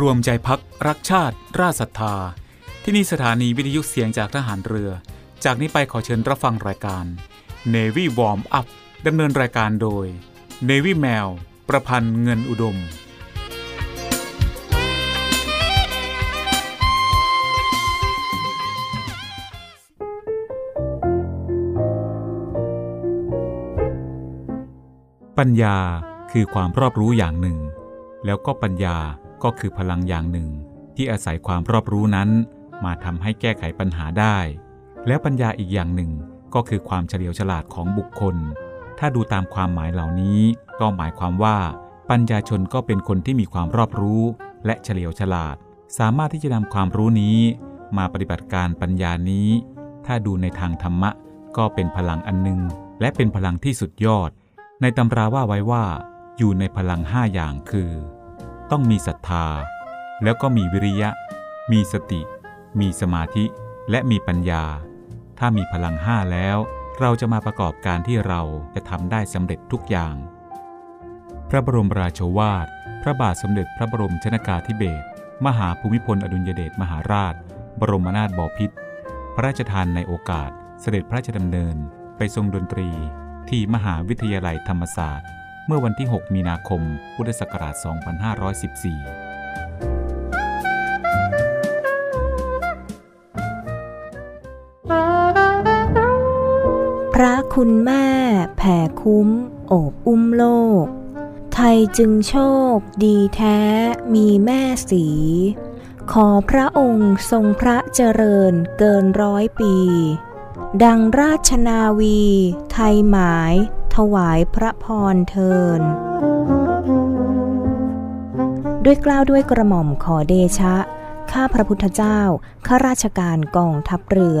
รวมใจพักรักชาติ ราศรัทธา ที่นี่สถานีวิทยุเสียงจากทหารเรือ จากนี้ไปขอเชิญรับฟังรายการ Navy Warm Up ดำเนินรายการโดย Navy แมวประพันธ์เงินอุดมปัญญาคือความรอบรู้อย่างหนึ่ง แล้วก็ปัญญา ก็คือพลังอย่างหนึ่ง ที่อาศัยความรอบรู้นั้น มาทำให้แก้ไขปัญหาได้ แล้วปัญญาอีกอย่างหนึ่งก็คือความเฉลียวฉลาดของบุคคล ถ้าดูตามความหมายเหล่านี้ ก็หมายความว่า ปัญญาชนก็เป็นคนที่มีความรอบรู้ และเฉลียวฉลาด สามารถที่จะนำความรู้นี้ มาปฏิบัติการปัญญานี้ ถ้าดูในทางธรรมะ ก็เป็นพลังอันหนึ่ง และเป็นพลังที่สุดยอด ในตำราว่าไว้ว่า อยู่ในพลังห้าอย่างคือ ต้องมีศรัทธา แล้วก็มีวิริยะ มีสติ มีสมาธิ และมีปัญญา ถ้ามีพลังห้าแล้ว เราจะมาประกอบการที่เราจะทำได้สำเร็จทุกอย่าง พระบรมราโชวาท พระบาทสมเด็จพระบรมชนากาธิเบศรมหาภูมิพลอดุลยเดชมหาราช บรมนาถบพิตรพระราชทานในโอกาสเสด็จพระราชดำเนิน ไปทรงดนตรีที่มหาวิทยาลัยธรรมศาสตร์ เมื่อวันที่ 6 มีนาคม พุทธศักราช 2514พระคุณแม่แผ่คุ้ม โอบอุ้มโลก ไทยจึงโชคดีแท้มีแม่สี ขอพระองค์ทรงพระเจริญเกินร้อยปี ดังราชนาวี ไทยหมาย ถวายพระพรเทินด้วยกล้าวด้วยกระหม่อมขอเดชะ ข้าพระพุทธเจ้า ข้าราชการกองทัพเรือ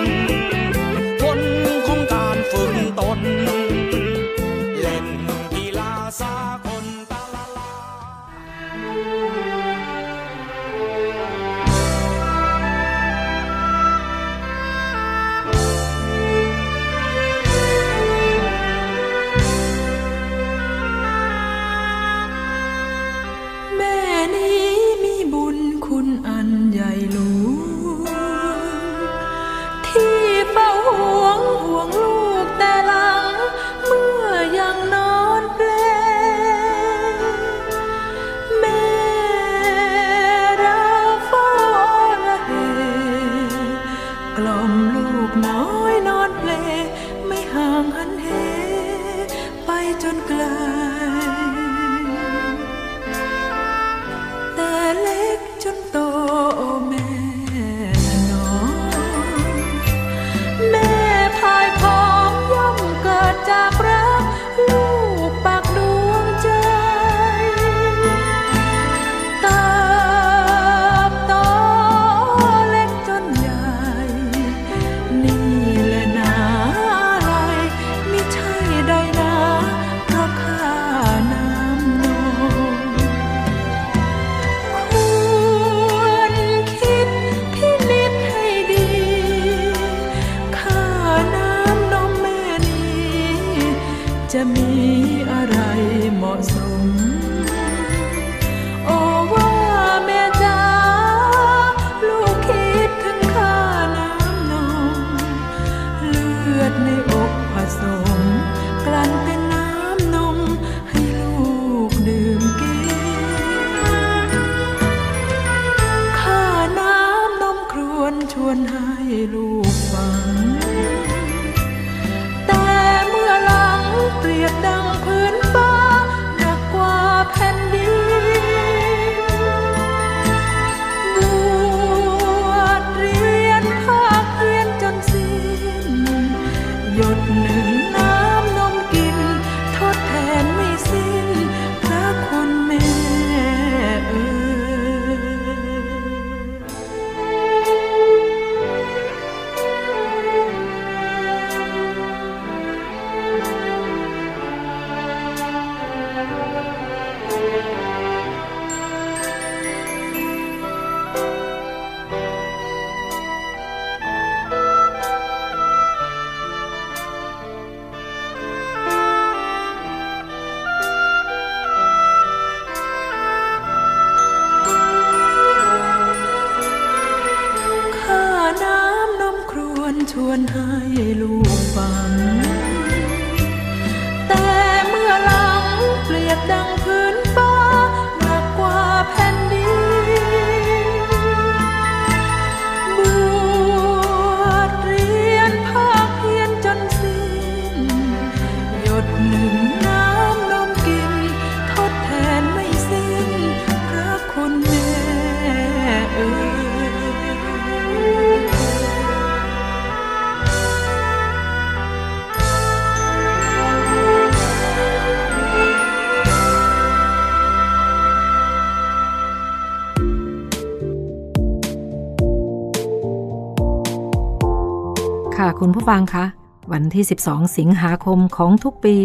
ผู้ฟังคะ วันที่ 12 สิงหาคมของทุกปี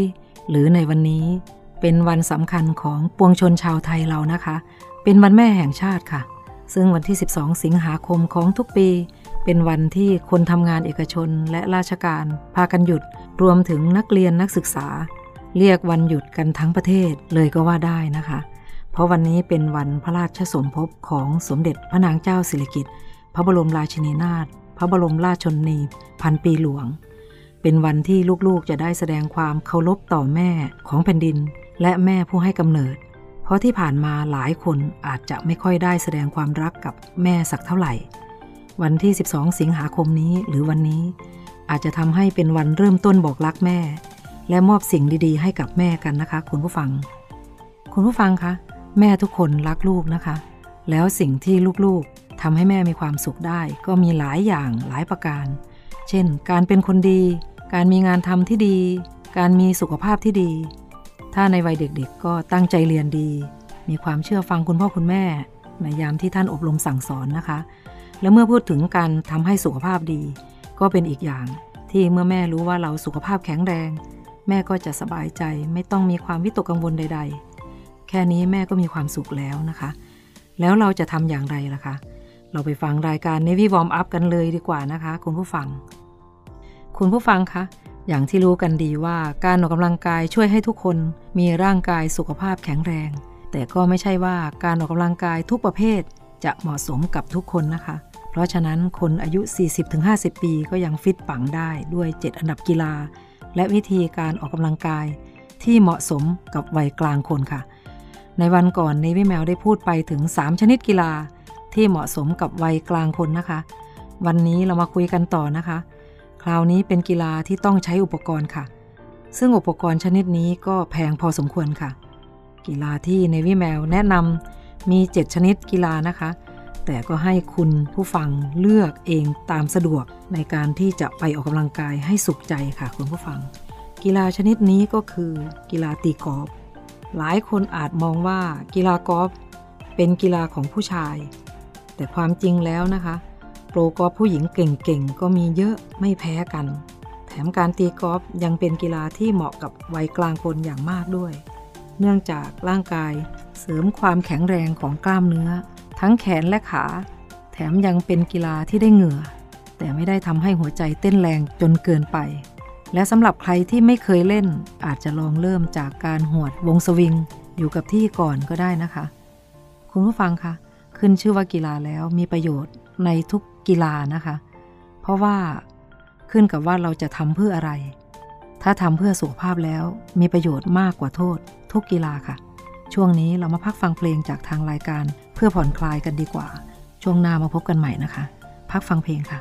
หรือในวันนี้เป็นวันสำคัญของปวงชนชาวไทยเรานะคะ เป็นวันแม่แห่งชาติค่ะ ซึ่งวันที่ 12 สิงหาคมของทุกปี เป็นวันที่คนทำงานเอกชนและราชการ พากันหยุดรวมถึงนักเรียนนักศึกษา เรียกวันหยุดกันทั้งประเทศเลยก็ว่าได้นะคะ เพราะวันนี้เป็นวันพระราชสมภพของสมเด็จพระนางเจ้าสิริกิติ์พระบรมราชินีนาถ พระบรมราชชนนีพันปีหลวง เป็นวันที่ลูกๆจะได้แสดงความเคารพต่อแม่ของแผ่นดิน และแม่ผู้ให้กำเนิด เพราะที่ผ่านมาหลายคนอาจจะไม่ค่อยได้แสดงความรักกับแม่สักเท่าไหร่ วันที่ 12 สิงหาคมนี้หรือวันนี้ อาจจะทำให้เป็นวันเริ่มต้นบอกรักแม่ และมอบสิ่งดีๆ ให้กับแม่กันนะคะ คุณผู้ฟัง คุณผู้ฟังคะแม่ทุกคนรักลูกนะคะ แล้วสิ่งที่ลูกๆทำให้แม่มีความสุขได้ ก็มีหลายอย่างหลายประการ เช่น การเป็นคนดี การมีงานทำที่ดี การมีสุขภาพที่ดี ถ้าในวัยเด็กๆก็ตั้งใจเรียนดี มีความเชื่อฟังคุณพ่อคุณแม่ ในยามที่ท่านอบรมสั่งสอนนะคะ และเมื่อพูดถึงการทำให้สุขภาพดี ก็เป็นอีกอย่าง ที่เมื่อแม่รู้ว่าเราสุขภาพแข็งแรง แม่ก็จะสบายใจไม่ต้องมีความวิตกกังวลใด ๆ แค่นี้แม่ก็มีความสุขแล้วนะคะ แล้วเราจะทำอย่างไรล่ะคะ เราไปฟังรายการ Navy Warm Up กันเลยดีกว่านะคะ คุณผู้ฟัง คุณผู้ฟังคะอย่างที่รู้กันดีว่าการออกกำลังกายช่วยให้ทุกคนมีร่างกายสุขภาพแข็งแรง แต่ก็ไม่ใช่ว่าการออกกำลังกายทุกประเภท จะเหมาะสมกับทุกคนนะคะ เพราะฉะนั้นคนอายุ 40-50 ปีก็ยังฟิตปังได้ด้วย 7 อันดับกีฬา และวิธีการออกกำลังกาย ที่เหมาะสมกับวัยกลางคนค่ะ ในวันก่อนในวิแมวได้พูดไปถึง 3 ชนิดกีฬาที่เหมาะสมกับวัยกลางคนนะคะ วันนี้เรามาคุยกันต่อนะคะ คราวนี้เป็นกีฬาที่ต้องใช้อุปกรณ์ค่ะ ซึ่งอุปกรณ์ชนิดนี้ก็แพงพอสมควรค่ะ กีฬาที่ในวิแมวแนะนำมี 7 ชนิดกีฬานะคะ แต่ก็ให้คุณผู้ฟังเลือกเองตามสะดวกในการที่จะไปออกกำลังกายให้สุขใจค่ะคุณผู้ฟัง กีฬาชนิดนี้ก็คือกีฬาตีกอล์ฟ หลายคนอาจมองว่ากีฬากอล์ฟเป็นกีฬาของผู้ชาย แต่ความจริงแล้วนะคะ โปรกอล์ฟผู้หญิงเก่งๆ ก็มีเยอะไม่แพ้กัน แถมการตีกอล์ฟยังเป็นกีฬาที่เหมาะกับวัยกลางคนอย่างมากด้วย เนื่องจากร่างกายเสริมความแข็งแรงของกล้ามเนื้อ ทั้งแขนและขา แถมยังเป็นกีฬาที่ได้เหงื่อ แต่ไม่ได้ทำให้หัวใจเต้นแรงจนเกินไป และสำหรับใครที่ไม่เคยเล่น อาจจะลองเริ่มจากการหวดวงสวิง อยู่กับที่ก่อนก็ได้นะคะ คุณผู้ฟังคะขึ้นชื่อว่ากีฬาแล้วมีประโยชน์ในทุกกีฬานะคะ เพราะว่าขึ้นกับว่าเราจะทำเพื่ออะไร ถ้าทำเพื่อสุขภาพแล้วมีประโยชน์มากกว่าโทษ ทุกกีฬาค่ะ ช่วงนี้เรามาพักฟังเพลงจากทางรายการ เพื่อผ่อนคลายกันดีกว่า ช่วงหน้ามาพบกันใหม่นะคะ พักฟังเพลงค่ะ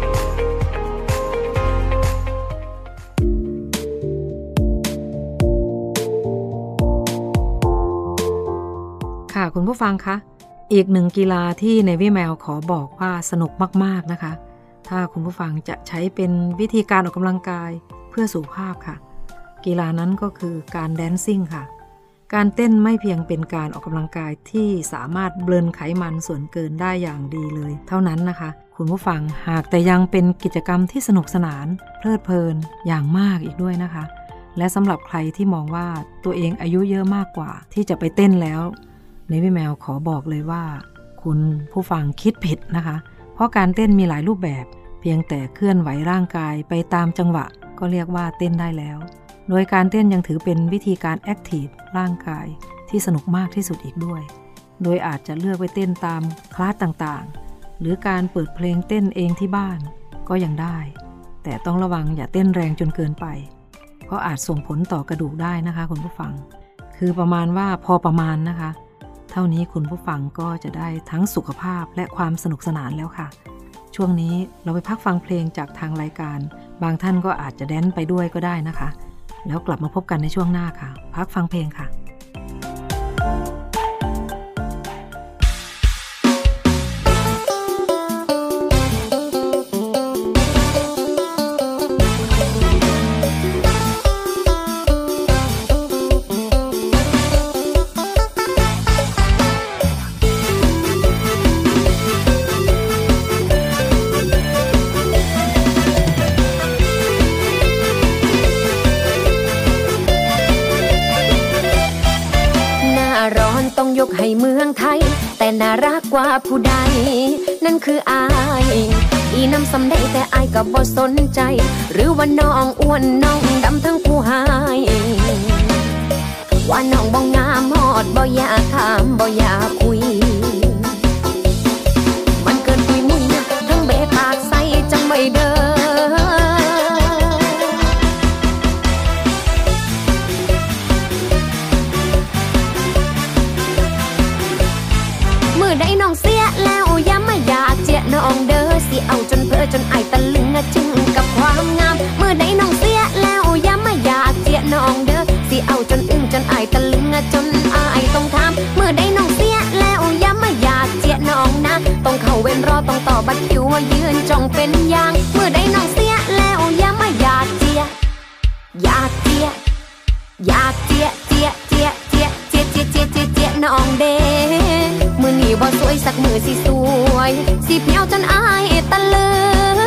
ค่ะคุณผู้ฟังคะอีกหนึ่งกีฬาที่ในวิแมวขอบอกว่าสนุกมากๆนะคะ ถ้าคุณผู้ฟังจะใช้เป็นวิธีการออกกำลังกายเพื่อสุขภาพค่ะ กีฬานั้นก็คือการแดนซิ่งค่ะ การเต้นไม่เพียงเป็นการออกกำลังกายที่สามารถเบลนไขมันส่วนเกินได้อย่างดีเลย เท่านั้นนะคะ คุณผู้ฟังหากแต่ยังเป็นกิจกรรมที่สนุกสนาน เพลิดเพลินอย่างมากอีกด้วยนะคะ และสำหรับใครที่มองว่าตัวเองอายุเยอะมากกว่าที่จะไปเต้นแล้ว ในวิแมวขอบอกเลยว่า คุณผู้ฟังคิดผิดนะคะ เพราะการเต้นมีหลายรูปแบบ เพียงแต่เคลื่อนไหวร่างกายไปตามจังหวะ ก็เรียกว่าเต้นได้แล้ว โดยการเต้นยังถือเป็นวิธีการแอคทีฟร่างกายที่สนุกมากที่สุดอีกด้วย โดยอาจจะเลือกไปเต้นตามคลาสต่างๆ หรือการเปิดเพลงเต้นเองที่บ้านก็ยังได้ แต่ต้องระวังอย่าเต้นแรงจนเกินไป เพราะอาจส่งผลต่อกระดูกได้นะคะคุณผู้ฟัง คือประมาณว่าพอประมาณนะคะ เท่านี้คุณผู้ฟังก็จะได้ทั้งสุขภาพและความสนุกสนานแล้วค่ะ ช่วงนี้เราไปพักฟังเพลงจากทางรายการ บางท่านก็อาจจะแดนไปด้วยก็ได้นะคะ แล้วกลับมาพบกันในช่วงหน้าค่ะ พักฟังเพลงค่ะ ไทย แต่น่ารักกว่าผู้ใด นั่นคืออาย อีน้ำสำได้แต่อายกับบ่สนใจ หรือว่าน้องอ้วนน้องดำทั้งผู้หายว่าน้องบ่งามหอดบ่อยากถามบ่อยากคุย เอาจนเพอจนไอตะลึงจึงกับความงามเมื่อได้น้องเสียแล้วอย่ามาอยากเจียน้องเด้อสิเอาจนอึ้งจนไอตะลึงจนอายต้องถามมือได้น้องเสียแล้วอย่ามาอยากเจียน้องนะต้องเข้าเว้นรอต้องต่อบัตรคิวว่ายืนจ้องเป็นยางเมื่อได้น้องเสียแล้วอย่ามาอยากเจียอยากเจียอยากเจียเจียเจียเจียเจียเจียเจียเจียเจียน้องเด้มือนี่บ่สวยสักมือสิสวยสิเพียวจนอาย ตะลึง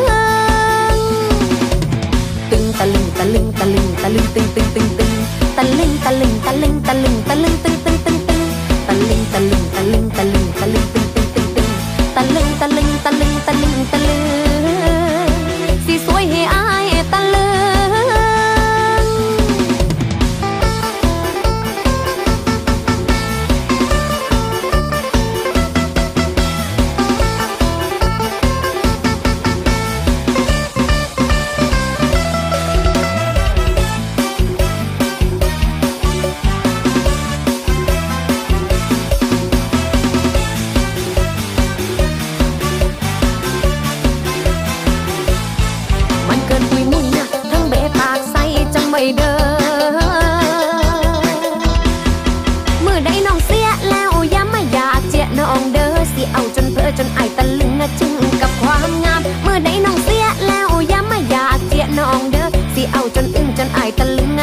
ตึงตะลึงตะลึงตะลึงตะลึงตึงตึงตึงตึงตะลึงตะลึงตะลึงตะลึงตะลึงตึงตึงตึงตึงตะลึงตะลึงตะลึงตะลึงตะลึงตึงตึงตึงตึงตะลึงตะลึงตะลึงตะลึงตะลึง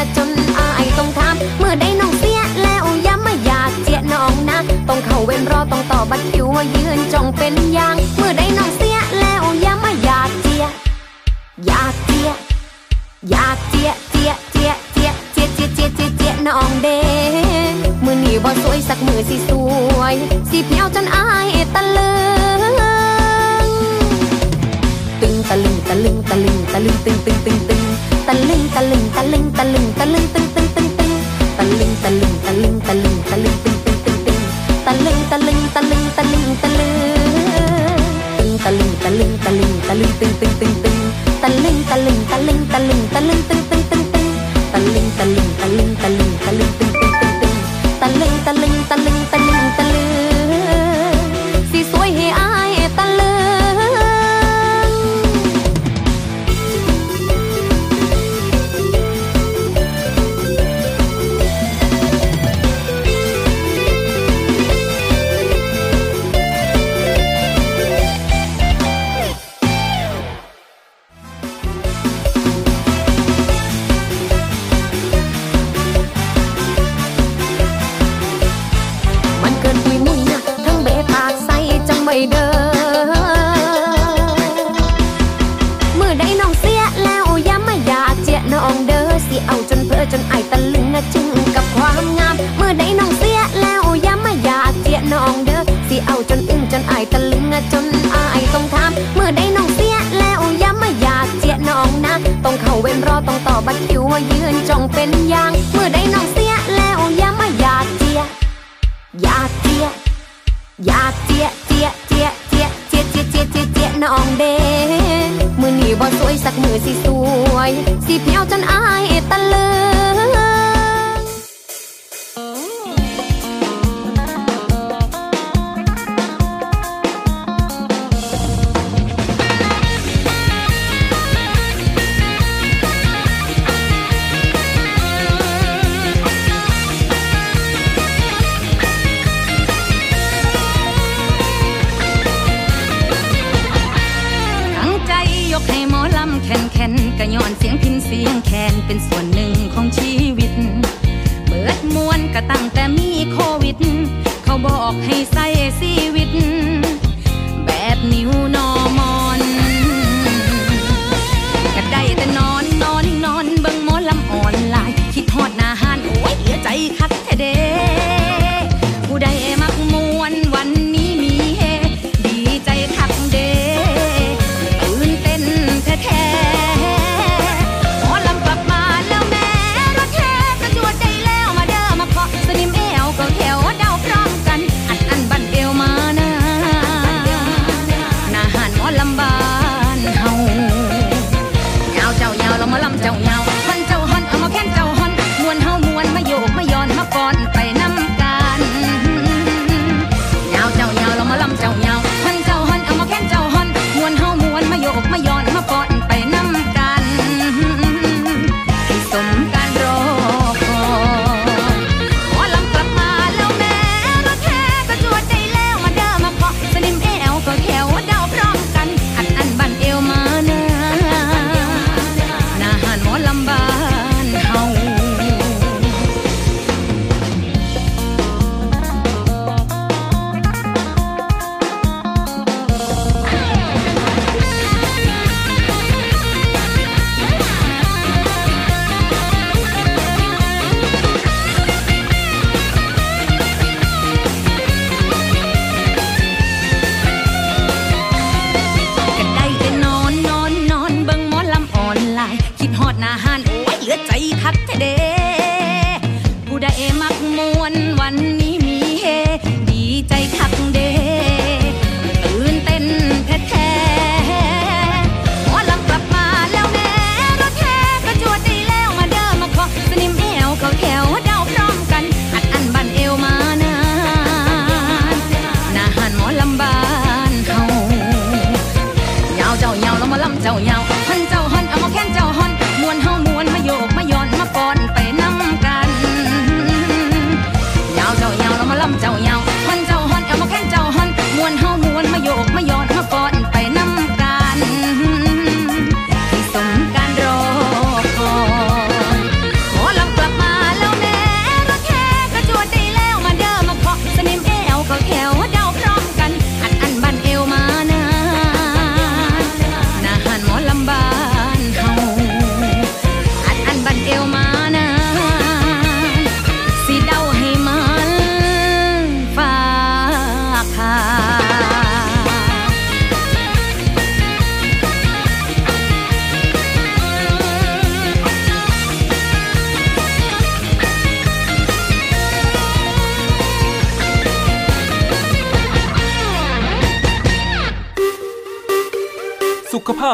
ะจนอายต้องถามมือได้น้องเสียแล้วย่ามาอยากเจียน้องนะ ต้องเข้าเว้นรอต้องต่อบัตรคิวว่ายืนจ้องเป็นยาง เมื่อได้น้องเสียแล้วย่ามาอยากเจียอยากเจียอยากเจียเจียเจียเจียเจียเจียเจียเจียเจียน้องเด้มือนี่บ่สวยสักมือสิสวย สิเพียวจนอายตะลึงตึงตะลึงตะลึงตะลึงตะลึงตึงตึงตึงตึง ตะลึงตะลึงตะลึงตะลึงตะลึงตึงตึงตึงตึงตะลึงตะลึงตะลึงตะลึงตะลึงตึงตึงตึงตึงตะลึงตะลึงตะลึงตะลึงตะลึงตึงตะลึงตะลึงตะลึงตะลึงตึงตึงตึงตึงตะลึงตะลึงตะลึงตะลึงตะลึงตึงตึงตึงตึงตะลึงตะลึงตะลึงตะลึงตะลึงตึงตึงตึงตึงตะลึงตะลึงตะลึง บัดคิวว่ายืนจ้องเป็นยางเมื่อได้น้องเสียแล้วอย่ามาอยากเจียอยากเจียอยากเจียเจียเจียเจียเจียเจียเจียเจียเจียน้องเด้มื่อหนีบ่สวยสักมือสิสวย สิเพียวจนอายตะลึง อกให้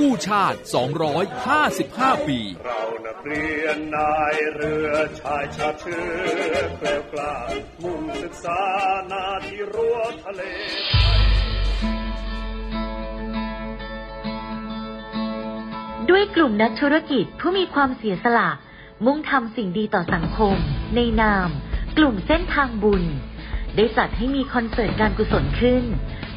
กู้ชาติ 255 ปี เรานักเรียนนายเรือชายชาติเชื้อแกล้วกล้ามุ่งศึกษานาที่รั้วทะเลด้วยกลุ่มนักธุรกิจผู้มีความเสียสละ มุ่งทำสิ่งดีต่อสังคม ในนาม กลุ่มเส้นทางบุญ ได้จัดให้มีคอนเสิร์ตการกุศลขึ้น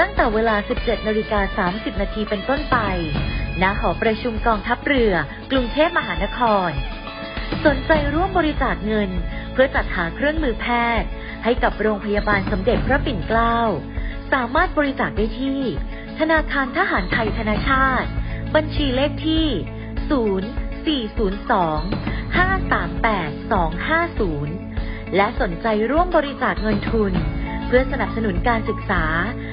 ตั้งแต่เวลา 17นาฬิกา30 นาทีเป็นต้นไป ณ หอประชุมกองทัพเรือ กรุงเทพมหานคร สนใจร่วมบริจาคเงิน เพื่อจัดหาเครื่องมือแพทย์ ให้กับโรงพยาบาลสมเด็จพระปิ่นเกล้า สามารถบริจาคได้ที่ ธนาคารทหารไทยธนาชาติ บัญชีเลขที่ 0402-538-250 และสนใจร่วมบริจาคเงินทุน เพื่อสนับสนุนการศึกษา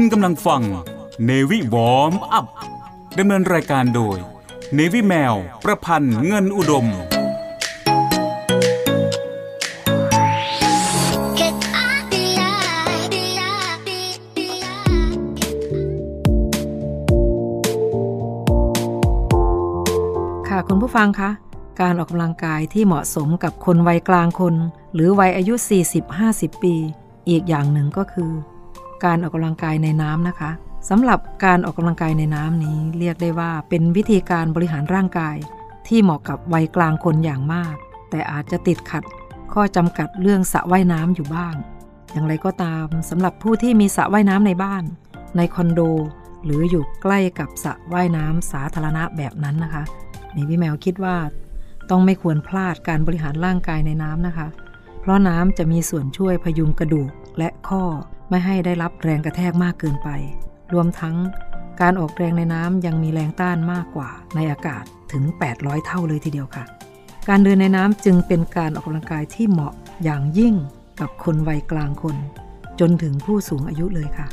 คุณกำลังฟัง Navy Warm Up ดำเนินรายการโดย Navy แมว ประพันธ์เงินอุดม ค่ะคุณผู้ฟังคะการออกกำลังกายที่เหมาะสมกับคนวัยกลางคน หรือวัยอายุ 40-50 ปี อีกอย่างหนึ่งก็คือ การออกกำลังกายในน้ำนะคะสำหรับการออกกำลังกายในน้ำนี้ เรียกได้ว่าเป็นวิธีการบริหารร่างกาย ที่เหมาะกับวัยกลางคนอย่างมาก แต่อาจจะติดขัด ข้อจำกัดเรื่องสระว่ายน้ำอยู่บ้าง อย่างไรก็ตามสำหรับผู้ที่มีสระว่ายน้ำในบ้าน ในคอนโด หรืออยู่ใกล้กับสระว่ายน้ำสาธารณะแบบนั้นนะคะนี่พี่แมวคิดว่า ต้องไม่ควรพลาดการบริหารร่างกายในน้ำนะคะ เพราะน้ำจะมีส่วนช่วยพยุงกระดูกและข้อ ไม่ให้ได้รับแรงกระแทกมากเกินไป รวมทั้งการออกแรงในน้ำยังมีแรงต้านมากกว่าในอากาศถึง 800 เท่าเลยทีเดียวค่ะ การเดินในน้ำจึงเป็นการออกกำลังกายที่เหมาะอย่างยิ่งกับคนวัยกลางคน จนถึงผู้สูงอายุเลยค่ะ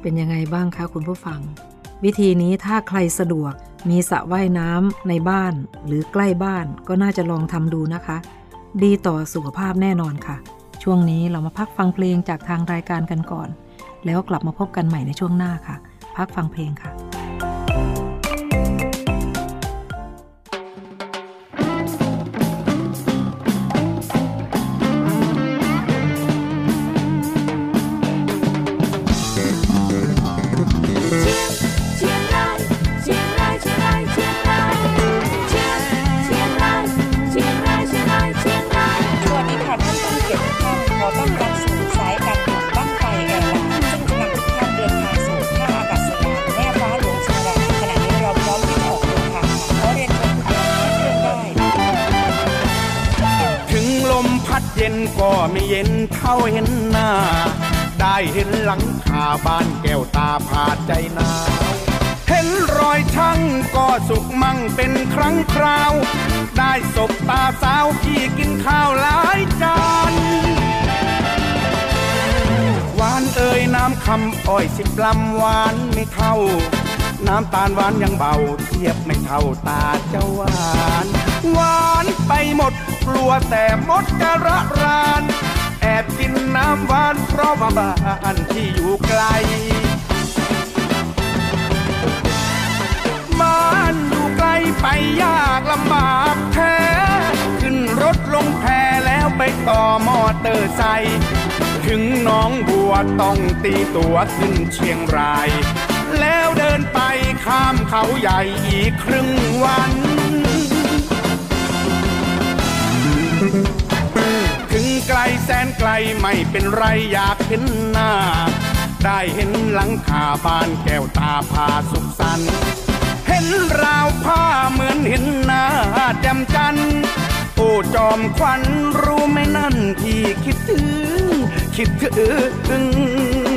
เป็นยังไงบ้างคะคุณผู้ฟัง วิธีนี้ถ้าใครสะดวกมีสระว่ายน้ำในบ้านหรือใกล้บ้านก็น่าจะลองทำดูนะคะ ดีต่อสุขภาพแน่นอนค่ะ ช่วงนี้เรามาพักฟังเพลงจากทางรายการกันก่อน แล้วกลับมาพบกันใหม่ในช่วงหน้าค่ะ พักฟังเพลงค่ะ ก็ไม่เย็นเท่าเห็นหน้า ได้เห็นหลังคาบ้านแก้วตาผาดใจหนาวเห็นรอยช่างก็สุขมั่งเป็นครั้งคราว ได้ศบตาสาวที่กินข้าวหลายจานหวานเอ่ยน้ำคำอ้อยสิบลำหวานไม่เท่า น้ำตาลหวานยังเบาเทียบไม่เท่าตาเจ้าหวาน หวานไปหมด กลัวแต่มดจะระราน แอบกินน้ำหวานเพราะว่าบ้านที่อยู่ไกล บ้านอยู่ไกลไปยากลำบากแท้ ขึ้นรถลงแพแล้วไปต่อมอเตอร์ไซค์ถึงน้องบัวต้องตีตัวขึ้นเชียงราย แล้วเดินไปข้ามเขาใหญ่อีกครึ่งวัน แสนไกลไม่เป็นไรอยากเห็นหน้า ได้เห็นหลังคาบ้านแก้วตาพาสุขสันต์เห็นราวผ้าเหมือนเห็นหน้าแจ่มจันโอ้จอมควันรู้ไหมนั่นที่คิดถึง คิดถึง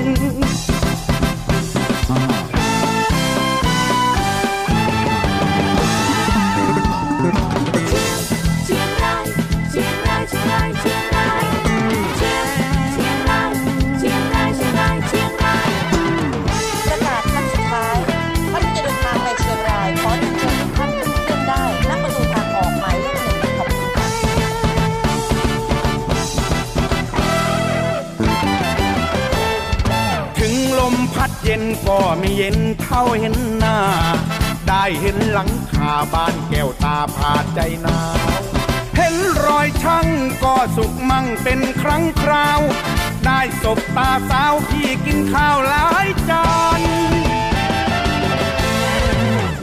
เย็นเท่าเห็นหน้า ได้เห็นหลังคาบ้านแก้วตาผาดใจหนาวเห็นรอยช่างก็สุขมั่งเป็นครั้งคราว ได้ศบตาสาวที่กินข้าวหลายจาน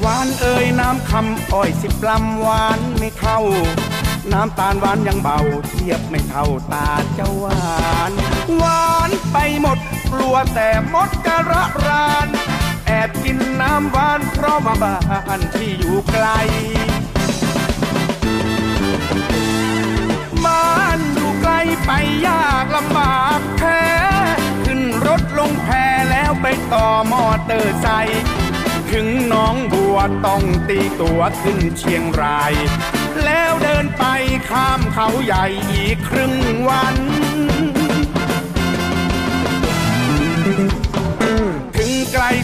หวานเอ่ยน้ำคำอ้อยสิบลำหวานไม่เท่า น้ำตาลหวานยังเบาเทียบไม่เท่าตาเจ้าหวาน หวานไปหมดกลัวแต่มดจะระราน กินน้ำหวานเพราะว่าบ้านที่อยู่ไกล บ้านอยู่ไกลไปยากลำบากแท้ ขึ้นรถลงแพแล้วไปต่อมอเตอร์ไซค์ถึงน้องบัวต้องตีตัวขึ้นเชียงราย แล้วเดินไปข้ามเขาใหญ่อีกครึ่งวัน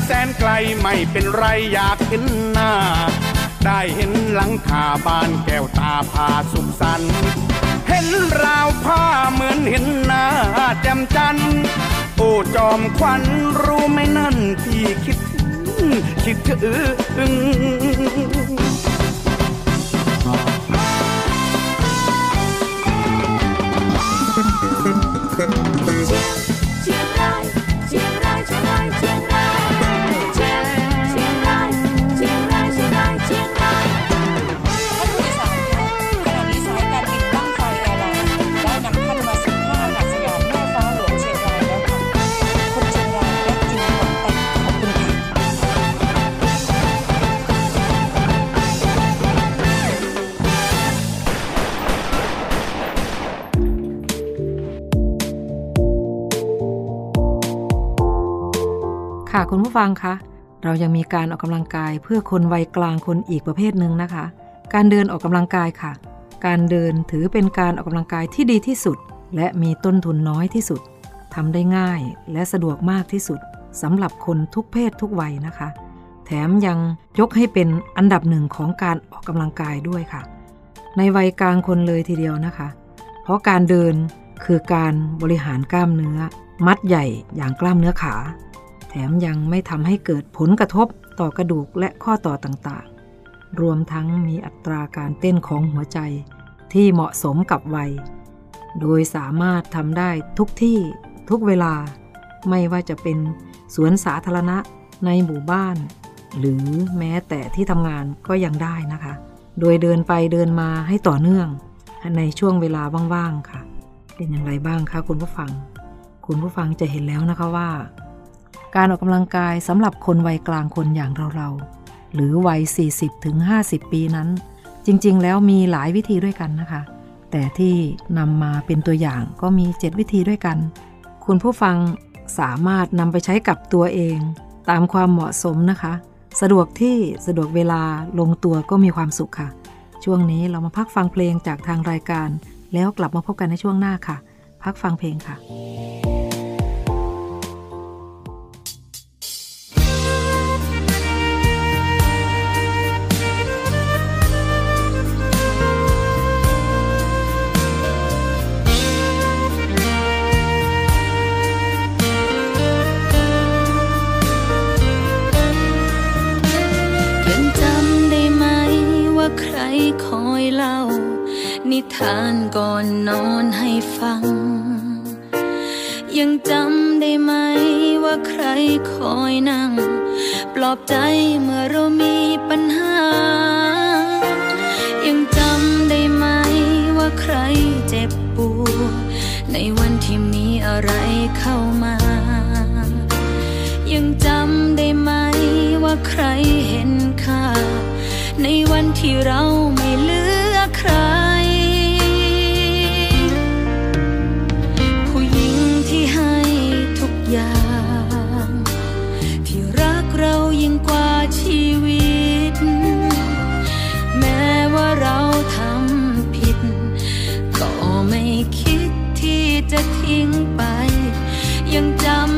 แสนไกลไม่เป็นไรอยากเห็นหน้า ได้เห็นหลังคาบ้านแก้วตาพาสุขสันต์เห็นราวผ้าเหมือนเห็นหน้าแจ่มจันทร์โอ้จอมควันรู้ไหมนั่นที่คิดคิดถึงเผู้ฟังคะ เรายังมีการออกกำลังกายเพื่อคนวัยกลางคนอีกประเภทหนึ่งนะคะ การเดินออกกำลังกายค่ะ การเดินถือเป็นการออกกำลังกายที่ดีที่สุด และมีต้นทุนน้อยที่สุดทำได้ง่ายและสะดวกมากที่สุดสำหรับคนทุกเพศทุกวัยนะคะ แถมยังยกให้เป็นอันดับหนึ่งของการออกกำลังกายด้วยค่ะ ในวัยกลางคนเลยทีเดียวนะคะ เพราะการเดินคือการบริหารกล้ามเนื้อ มัดใหญ่อย่างกล้ามเนื้อขา มยังไม่ทำให้เกิดผลกระทบต่อกระดูกและข้อต่อต่างๆ รวมทั้งมีอัตราการเต้นของหัวใจที่เหมาะสมกับวัย โดยสามารถทำได้ทุกที่ทุกเวลา ไม่ว่าจะเป็นสวนสาธารณะในหมู่บ้าน หรือแม้แต่ที่ทำงานก็ยังได้นะคะ โดยเดินไปเดินมาให้ต่อเนื่อง ในช่วงเวลาว่างๆค่ะ เป็นอย่างไรบ้างคะคุณผู้ฟัง คุณผู้ฟังจะเห็นแล้วนะคะว่า การออกกำลังกายสำหรับคนวัยกลางคนอย่างเราๆ หรือวัย 40ถึง50 ปีนั้น จริงๆ แล้วมีหลายวิธีด้วยกันนะคะ แต่ที่นำมาเป็นตัวอย่างก็มี 7 วิธีด้วยกัน คุณผู้ฟังสามารถนำไปใช้กับตัวเอง ตามความเหมาะสมนะคะ สะดวกที่สะดวกเวลาลงตัวก็มีความสุขค่ะ ช่วงนี้เรามาพักฟังเพลงจากทางรายการ แล้วกลับมาพบกันในช่วงหน้าค่ะ พักฟังเพลงค่ะ นิทานก่อนนอนให้ฟัง ยังจำได้ไหมว่าใครคอยนั่ง ปลอบใจเมื่อเรามีปัญหา ยังจำได้ไหมว่าใครเจ็บปวดในวันที่มีอะไรเข้ามา ยังจำได้ไหมว่าใครเห็นค่าในวันที่เรา จะทิ้งไป ยังจำ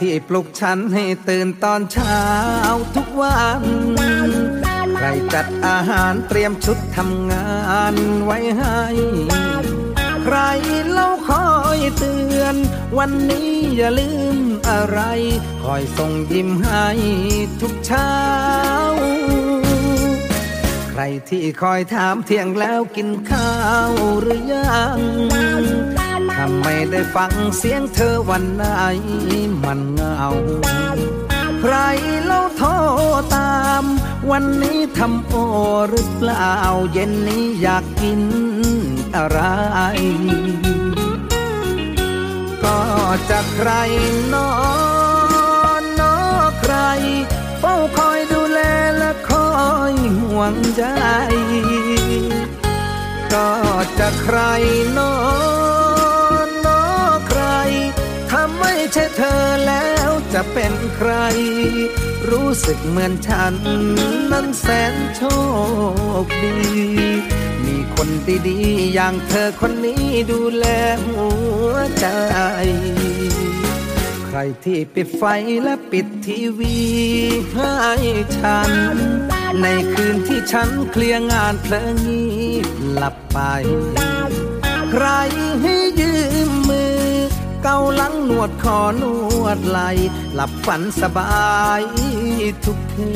ที่ปลุกฉันให้ตื่นตอนเช้าทุกวัน ใครจัดอาหารเตรียมชุดทำงานไว้ให้ ใครเล่าคอยเตือน วันนี้อย่าลืมอะไร คอยส่งยิ้มให้ทุกเช้า ใครที่คอยถามเที่ยงแล้วกินข้าวหรือยัง ถ้าไม่ได้ฟังเสียงเธอวันไหนมันเงา ใครเล่าโทรตาม วันนี้ทำโอหรือเปล่า เย็นนี้อยากกินอะไร ก็จะใครนอนนอใคร เฝ้าคอยดูแลและคอยห่วงใจ ก็จะใครนอนาไม่ใช่เธอแล้วจะเป็นใคร รู้สึกเหมือนฉัน นั้นแสนโชคดี มีคนดีๆอย่างเธอคนนี้ดูแลหัวใจ ใครที่ปิดไฟและปิดทีวีให้ฉัน ในคืนที่ฉันเคลียร์งานเพลิงงีบหลับไป ใครให้ยืมมือ เกาหลังนวดคอนวดไหลหลับฝันสบายทุกคื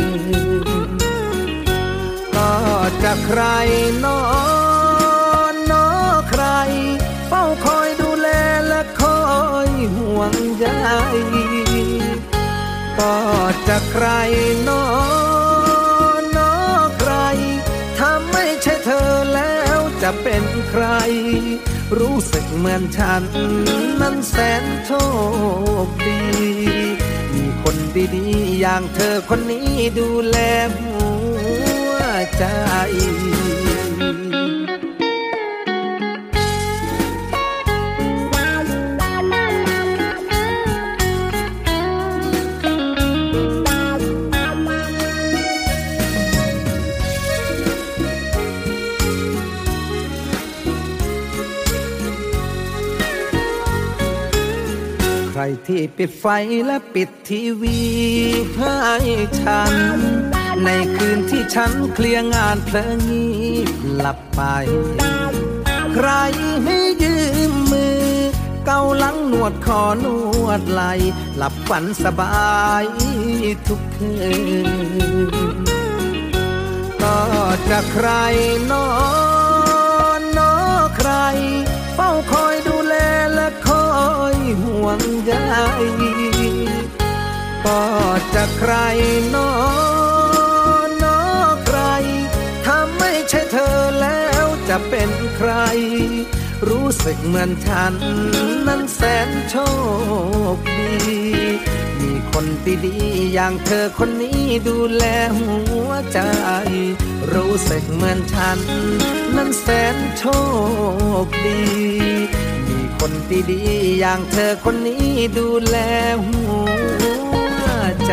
นก็จะใครนอนนอใคร เฝ้าคอยดูแลและคอยห่วงใยก็จะใครนอนนอใครถ้าไม่ใช่เธอแล้วจะเป็นใคร รู้สึกเหมือนฉัน นั้นแสนโชคดี มีคนดีๆ อย่างเธอคนนี้ดูแลหัวใจ ที่ปิดไฟและปิดทีวีให้ฉัน ในคืนที่ฉันเคลียร์งานเพลิงงีบหลับไป ใครให้ยืมมือ เกาลังนวดคอนวดไหล หลับฝันสบายทุกคืนก็จะใครนอนนอใคร เฝ้าคอยดูแลและคอย ห่วงใยก็จะใครนอนนอใคร ถ้าไม่ใช่เธอแล้วจะเป็นใคร รู้สึกเหมือนฉันนั้นแสนโชคดี มีคนดีๆอย่างเธอคนนี้ดูแลหัวใจ รู้สึกเหมือนฉันนั้นแสนโชคดีมี คนดีๆอย่างเธอคนนี้ดูแลหัวใจ